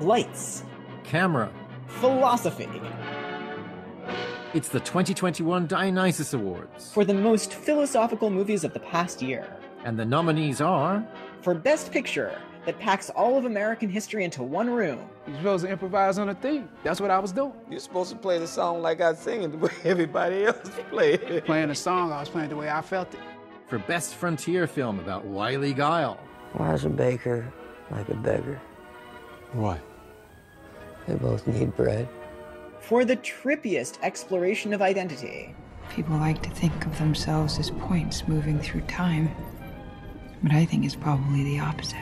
Lights. Camera. Philosophy. It's the 2021 Dionysus Awards. For the most philosophical movies of the past year. And the nominees are For Best Picture, that packs all of American history into one room. You're supposed to improvise on a theme. That's what I was doing. You're supposed to play the song like I sing it, the way everybody else play it. Playing the song, I was playing the way I felt it. For Best Frontier Film about Wiley Guile. Why is a baker like a beggar? Why? They both need bread. For the trippiest exploration of identity. People like to think of themselves as points moving through time, but I think it's probably the opposite.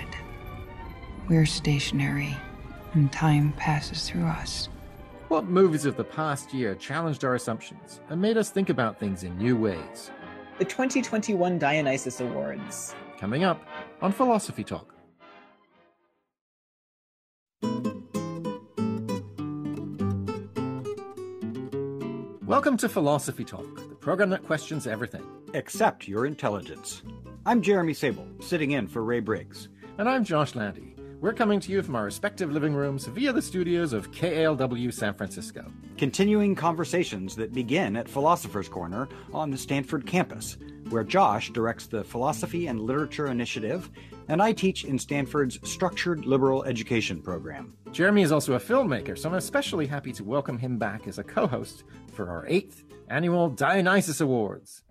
We're stationary, and time passes through us. What movies of the past year challenged our assumptions and made us think about things in new ways? The 2021 Dionysus Awards. Coming up on Philosophy Talk. Welcome to Philosophy Talk, the program that questions everything. Except your intelligence. I'm Jeremy Sabol, sitting in for Ray Briggs. And I'm Josh Landy. We're coming to you from our respective living rooms via the studios of KALW San Francisco. Continuing conversations that begin at Philosopher's Corner on the Stanford campus, where Josh directs the Philosophy and Literature Initiative, and I teach in Stanford's Structured Liberal Education program. Jeremy is also a filmmaker, so I'm especially happy to welcome him back as a co host for our eighth annual Dionysus Awards.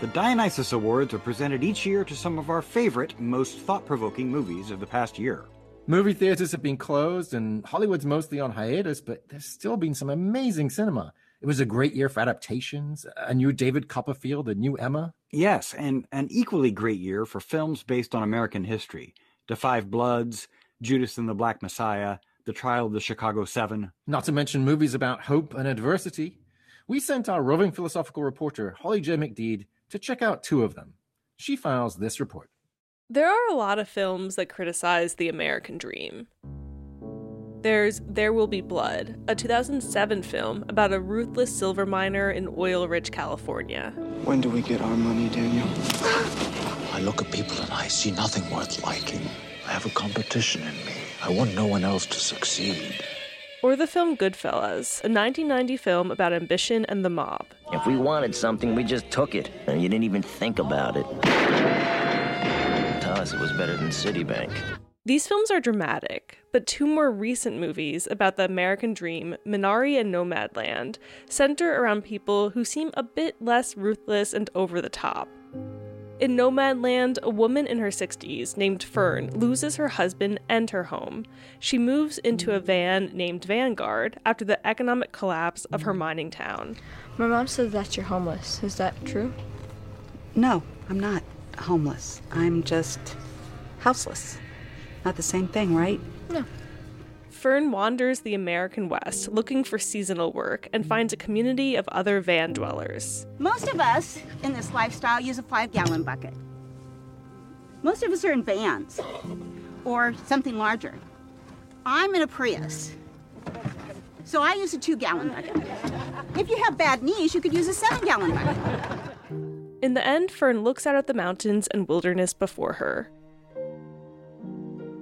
The Dionysus Awards are presented each year to some of our favorite, most thought provoking movies of the past year. Movie theaters have been closed and Hollywood's mostly on hiatus, but there's still been some amazing cinema. It was a great year for adaptations, a new David Copperfield, a new Emma. Yes, and an equally great year for films based on American history The Five Bloods, Judas and the Black Messiah, The Trial of the Chicago Seven. Not to mention movies about hope and adversity. We sent our roving philosophical reporter, Holly J. McDede, to check out two of them. She files this report. There are a lot of films that criticize the American dream. There's There Will Be Blood, a 2007 film about a ruthless silver miner in oil rich California. When do we get our money, Daniel? I look at people and I see nothing worth liking. I have a competition in me. I want no one else to succeed. Or the film Goodfellas, a 1990 film about ambition and the mob. If we wanted something, we just took it, and you didn't even think about it. To us, it was better than Citibank. These films are dramatic, but two more recent movies about the American dream, Minari and Nomadland, center around people who seem a bit less ruthless and over the top. In Nomadland, a woman in her 60s named Fern loses her husband and her home. She moves into a van named Vanguard after the economic collapse of her mining town. My mom said that you're homeless. Is that true? No, I'm not homeless. I'm just houseless. Not the same thing, right? No. Fern wanders the American West looking for seasonal work and finds a community of other van dwellers. Most of us in this lifestyle use a five gallon bucket. Most of us are in vans or something larger. I'm in a Prius. So I use a two gallon bucket. If you have bad knees, you could use a seven gallon bucket. In the end, Fern looks out at the mountains and wilderness before her.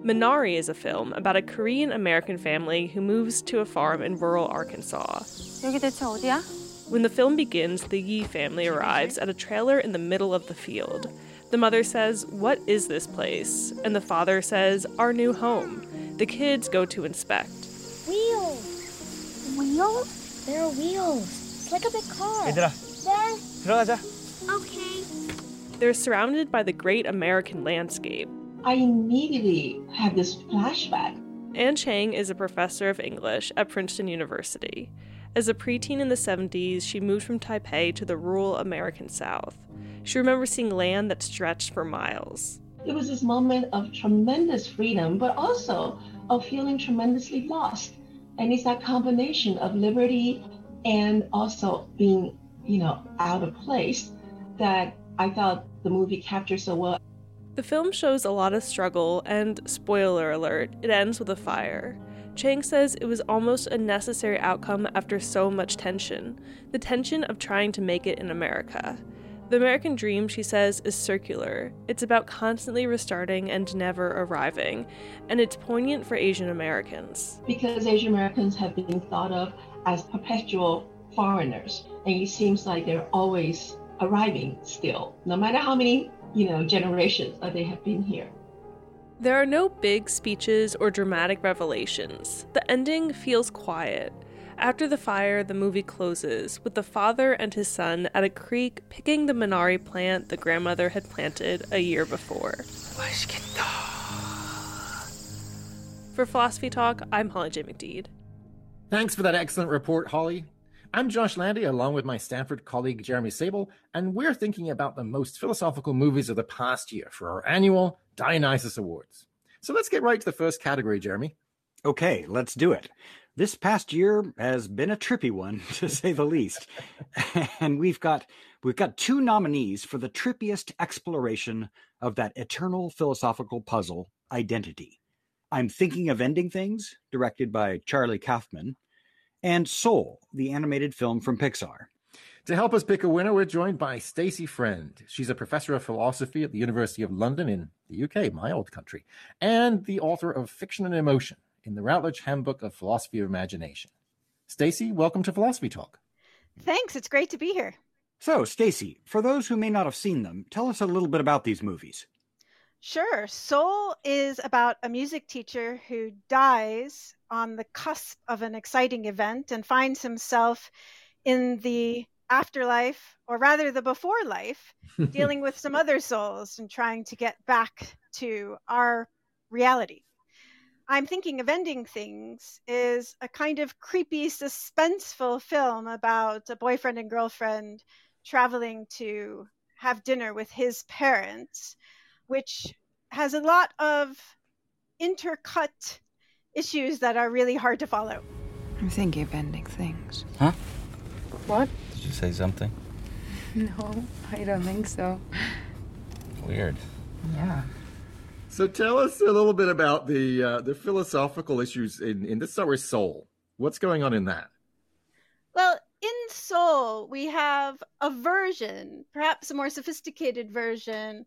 Minari is a film about a Korean American family who moves to a farm in rural Arkansas. 여기 대체 어디야? When the film begins, the Yi family arrives at a trailer in the middle of the field. The mother says, What is this place? And the father says, Our new home. The kids go to inspect. Wheels! Wheels? There are wheels. It's like a big car. 얘들아, Dad? 들어가자. Okay. They're surrounded by the great American landscape. I immediately had this flashback. Anne Cheng is a professor of English at Princeton University. As a preteen in the 70s, she moved from Taipei to the rural American South. She remembers seeing land that stretched for miles. It was this moment of tremendous freedom, but also of feeling tremendously lost. And it's that combination of liberty and also being, you know, out of place that I thought the movie captured so well. The film shows a lot of struggle, and spoiler alert, it ends with a fire. Cheng says it was almost a necessary outcome after so much tension the tension of trying to make it in America. The American dream, she says, is circular. It's about constantly restarting and never arriving, and it's poignant for Asian Americans. Because Asian Americans have been thought of as perpetual foreigners, and it seems like they're always arriving still, no matter how many, you know, generations that they have been here. There are no big speeches or dramatic revelations. The ending feels quiet. After the fire, the movie closes with the father and his son at a creek picking the Minari plant the grandmother had planted a year before. For Philosophy Talk, I'm Holly J. McDede. Thanks for that excellent report, Holly. I'm Josh Landy, along with my Stanford colleague Jeremy Sabol, and we're thinking about the most philosophical movies of the past year for our annual Dionysus Awards. So let's get right to the first category, Jeremy. Okay, let's do it. This past year has been a trippy one, to say the least. and we've got we've got two nominees for the trippiest exploration of that eternal philosophical puzzle, identity. I'm thinking of ending things, directed by Charlie Kaufman, and Soul, the animated film from Pixar. To help us pick a winner, we're joined by Stacie Friend. She's a professor of philosophy at the University of London in the UK, my old country, and the author of Fiction and Emotion in the Routledge Handbook of Philosophy of Imagination. Stacie, welcome to Philosophy Talk. Thanks, it's great to be here. So, Stacie, for those who may not have seen them, tell us a little bit about these movies. Sure. Soul is about a music teacher who dies on the cusp of an exciting event and finds himself in the afterlife, or rather the before life, dealing with some other souls and trying to get back to our reality. I'm thinking of ending things is a kind of creepy, suspenseful film about a boyfriend and girlfriend traveling to have dinner with his parents, which has a lot of intercut issues that are really hard to follow. I'm thinking of ending things. Huh? What? Did you say something? No, I don't think so. Weird. Yeah. So tell us a little bit about the uh, the philosophical issues in in this start with soul. What's going on in that? Well, in Soul, we have a version, perhaps a more sophisticated version,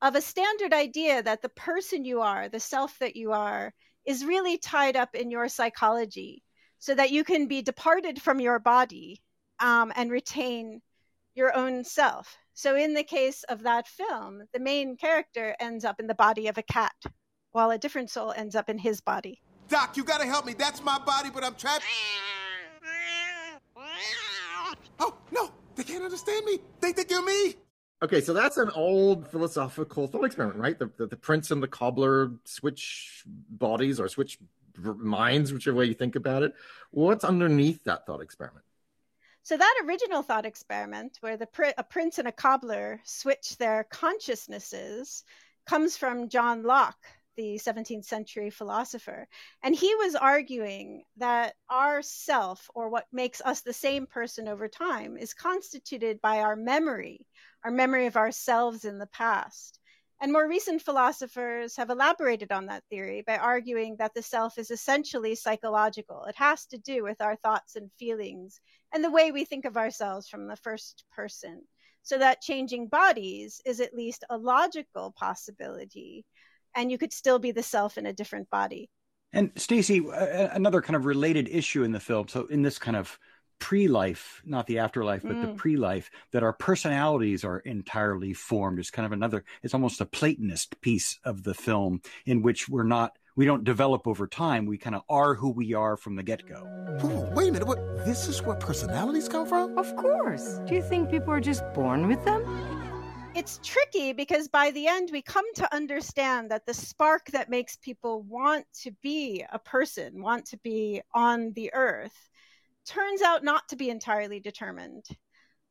of a standard idea that the person you are, the self that you are, is really tied up in your psychology so that you can be departed from your body um, and retain your own self. So, in the case of that film, the main character ends up in the body of a cat, while a different soul ends up in his body. Doc, you gotta help me. That's my body, but I'm trapped. Oh, no, they can't understand me. They think you're me. Okay, so that's an old philosophical thought experiment, right? The, the, the prince and the cobbler switch bodies or switch minds, whichever way you think about it. What's underneath that thought experiment? So that original thought experiment, where the pr- a prince and a cobbler switch their consciousnesses, comes from John Locke, the 17th century philosopher. And he was arguing that our self, or what makes us the same person over time, is constituted by our memory, our memory of ourselves in the past. And more recent philosophers have elaborated on that theory by arguing that the self is essentially psychological. It has to do with our thoughts and feelings and the way we think of ourselves from the first person. So that changing bodies is at least a logical possibility, and you could still be the self in a different body. And Stacie, another kind of related issue in the film. So in this kind of pre-life, not the afterlife, but mm. the pre-life, that our personalities are entirely formed is kind of another. It's almost a Platonist piece of the film in which we're not. We don't develop over time. We kind of are who we are from the get go. Wait a minute. What? This is where personalities come from? Of course. Do you think people are just born with them? It's tricky because by the end we come to understand that the spark that makes people want to be a person, want to be on the earth, turns out not to be entirely determined.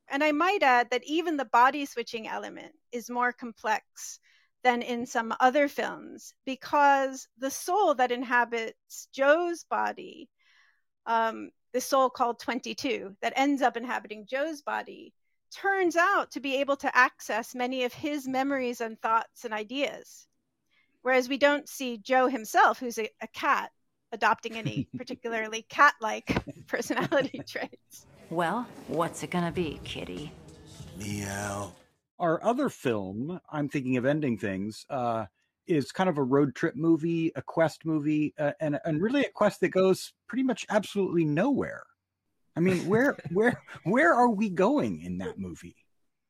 And I might add that even the body switching element is more complex than in some other films because the soul that inhabits Joe's body, um, the soul called 22, that ends up inhabiting Joe's body, turns out to be able to access many of his memories and thoughts and ideas. Whereas we don't see Joe himself, who's a, a cat, adopting any particularly cat like personality traits. Well, what's it gonna be, kitty? Meow. Our other film, I'm thinking of ending things, uh, is kind of a road trip movie, a quest movie, uh, and and really a quest that goes pretty much absolutely nowhere. I mean, where where where are we going in that movie?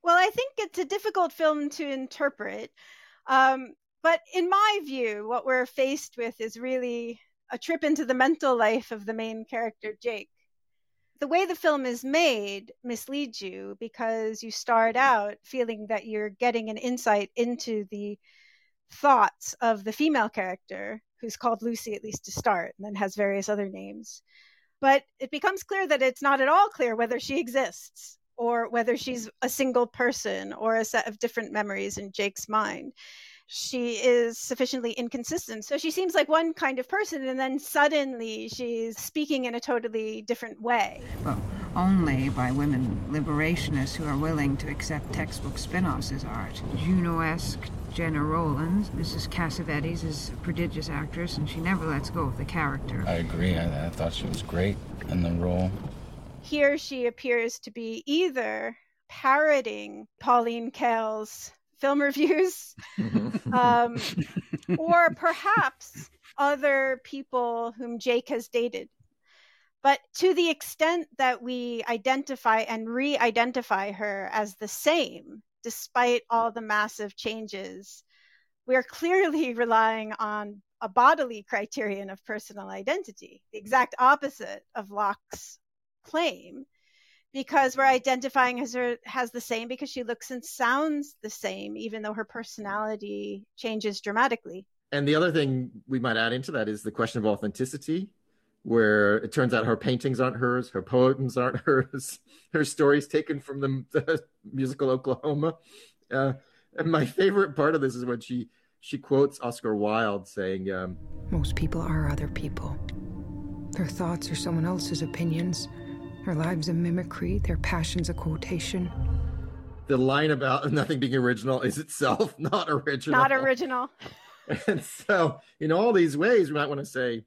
Well, I think it's a difficult film to interpret. Um, but in my view, what we're faced with is really a trip into the mental life of the main character, Jake. The way the film is made misleads you because you start out feeling that you're getting an insight into the thoughts of the female character, who's called Lucy, at least to start, and then has various other names. But it becomes clear that it's not at all clear whether she exists or whether she's a single person or a set of different memories in Jake's mind. She is sufficiently inconsistent. So she seems like one kind of person, and then suddenly she's speaking in a totally different way. Well, only by women liberationists who are willing to accept textbook spin offs as art. Juno-esque Gena Rowlands, Mrs. Cassavetes, is a prodigious actress, and she never lets go of the character. I agree. I, I thought she was great in the role. Here she appears to be either parroting Pauline Kael's film reviews, um, or perhaps other people whom Jake has dated. But to the extent that we identify and re identify her as the same, despite all the massive changes, we're clearly relying on a bodily criterion of personal identity, the exact opposite of Locke's claim, because we're identifying as her has the same because she looks and sounds the same, even though her personality changes dramatically. And the other thing we might add into that is the question of authenticity, where it turns out her paintings aren't hers, her poems aren't hers, her stories taken from the, the musical Oklahoma. Uh, and my favorite part of this is when she she quotes Oscar Wilde saying, um, Most people are other people. Their thoughts are someone else's opinions. Their lives a mimicry, their passions a quotation. The line about nothing being original is itself not original. Not original. And so, in all these ways, we might want to say,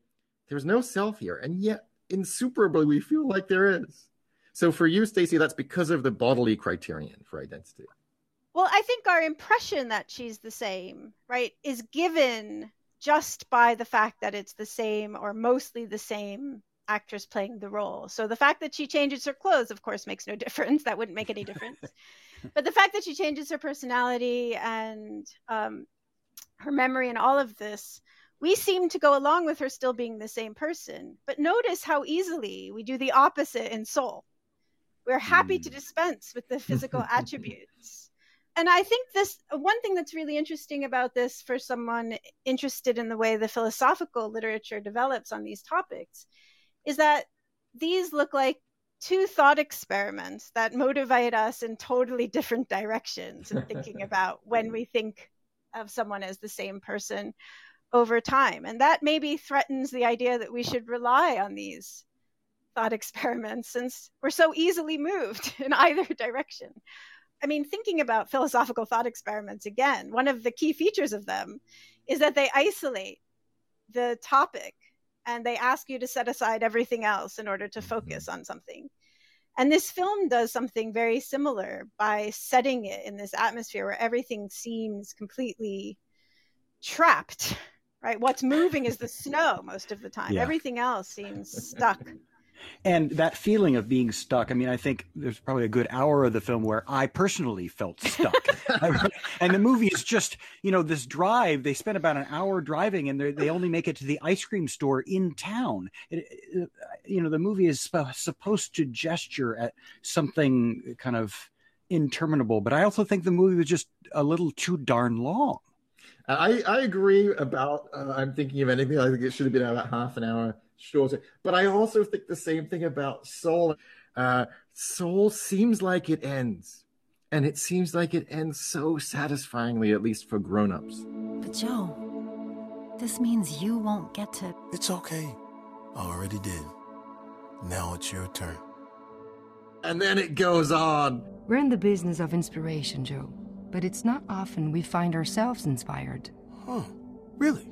there's no self here. And yet, insuperably, we feel like there is. So, for you, Stacie, that's because of the bodily criterion for identity. Well, I think our impression that she's the same, right, is given just by the fact that it's the same or mostly the same actress playing the role. So the fact that she changes her clothes, of course, makes no difference. That wouldn't make any difference. but the fact that she changes her personality and um, her memory and all of this, we seem to go along with her still being the same person. But notice how easily we do the opposite in Soul. We're happy to hmm. dispense with the physical attributes. And I think this one thing that's really interesting about this for someone interested in the way the philosophical literature develops on these topics is that these look like two thought experiments that motivate us in totally different directions in thinking about when we think of someone as the same person over time. And that maybe threatens the idea that we should rely on these thought experiments since we're so easily moved in either direction. I mean, thinking about philosophical thought experiments again, one of the key features of them is that they isolate the topic and they ask you to set aside everything else in order to mm-hmm. focus on something. And this film does something very similar by setting it in this atmosphere where everything seems completely trapped, right? What's moving is the snow most of the time. Yeah. Everything else seems stuck. And that feeling of being stuck, I mean, I think there's probably a good hour of the film where I personally felt stuck. and the movie is just, you know, this drive. They spend about an hour driving and they they only make it to the ice cream store in town. It, it, you know, the movie is sp- supposed to gesture at something kind of interminable, but I also think the movie was just a little too darn long. I, I agree about, uh, I'm thinking of anything, I think it should have been about half an hour shorter. But I also think the same thing about Soul. Uh, Soul seems like it ends. And it seems like it ends so satisfyingly, at least for grown-ups. But Joe, this means you won't get to. It's okay. I already did. Now it's your turn. And then it goes on. We're in the business of inspiration, Joe. But it's not often we find ourselves inspired. Huh. Really?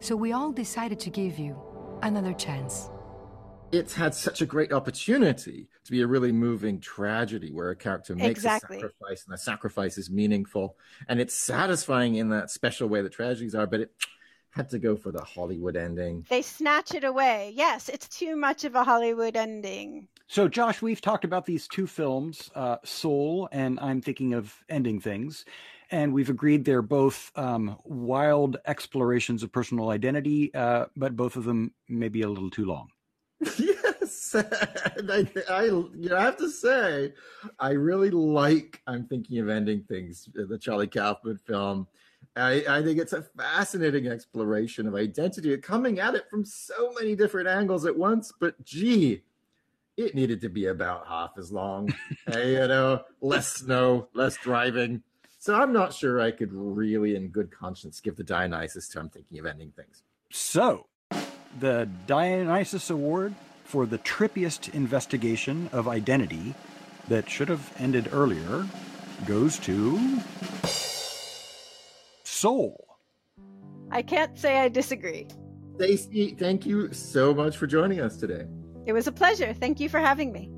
So we all decided to give you Another chance. It's had such a great opportunity to be a really moving tragedy where a character makes Exactly. a sacrifice and the sacrifice is meaningful and it's satisfying in that special way that tragedies are, but it had to go for the Hollywood ending. They snatch it away. Yes, it's too much of a Hollywood ending. So, Josh, we've talked about these two films, uh, Soul and I'm Thinking of Ending Things, and we've agreed they're both um, wild explorations of personal identity, uh, but both of them may be a little too long. yes, I, I, you know, I have to say, I really like. I'm thinking of ending things. uh, The Charlie Kaufman film. I, I think it's a fascinating exploration of identity, coming at it from so many different angles at once. But gee, it needed to be about half as long. Hey, you know, less snow, less driving. So I'm not sure I could really, in good conscience, give the Dionysus to I'm thinking of ending things. So, the Dionysus Award for the trippiest investigation of identity that should have ended earlier goes to Soul. I can't say I disagree. Stacie, thank you so much for joining us today. It was a pleasure. Thank you for having me.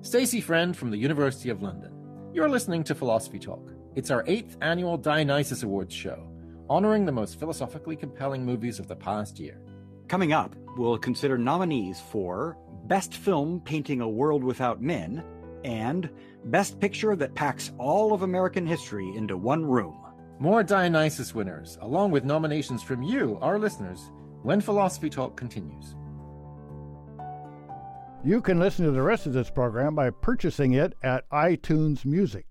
Stacie Friend from the University of London. You're listening to Philosophy Talk. It's our eighth annual Dionysus Awards show, honoring the most philosophically compelling movies of the past year. Coming up, we'll consider nominees for Best Film Painting a World Without Men and Best Picture that packs all of American history into one room. More Dionysus winners, along with nominations from you, our listeners, when Philosophy Talk continues. You can listen to the rest of this program by purchasing it at iTunes Music.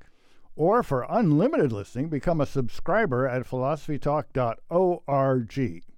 Or for unlimited listening, become a subscriber at philosophytalk.org.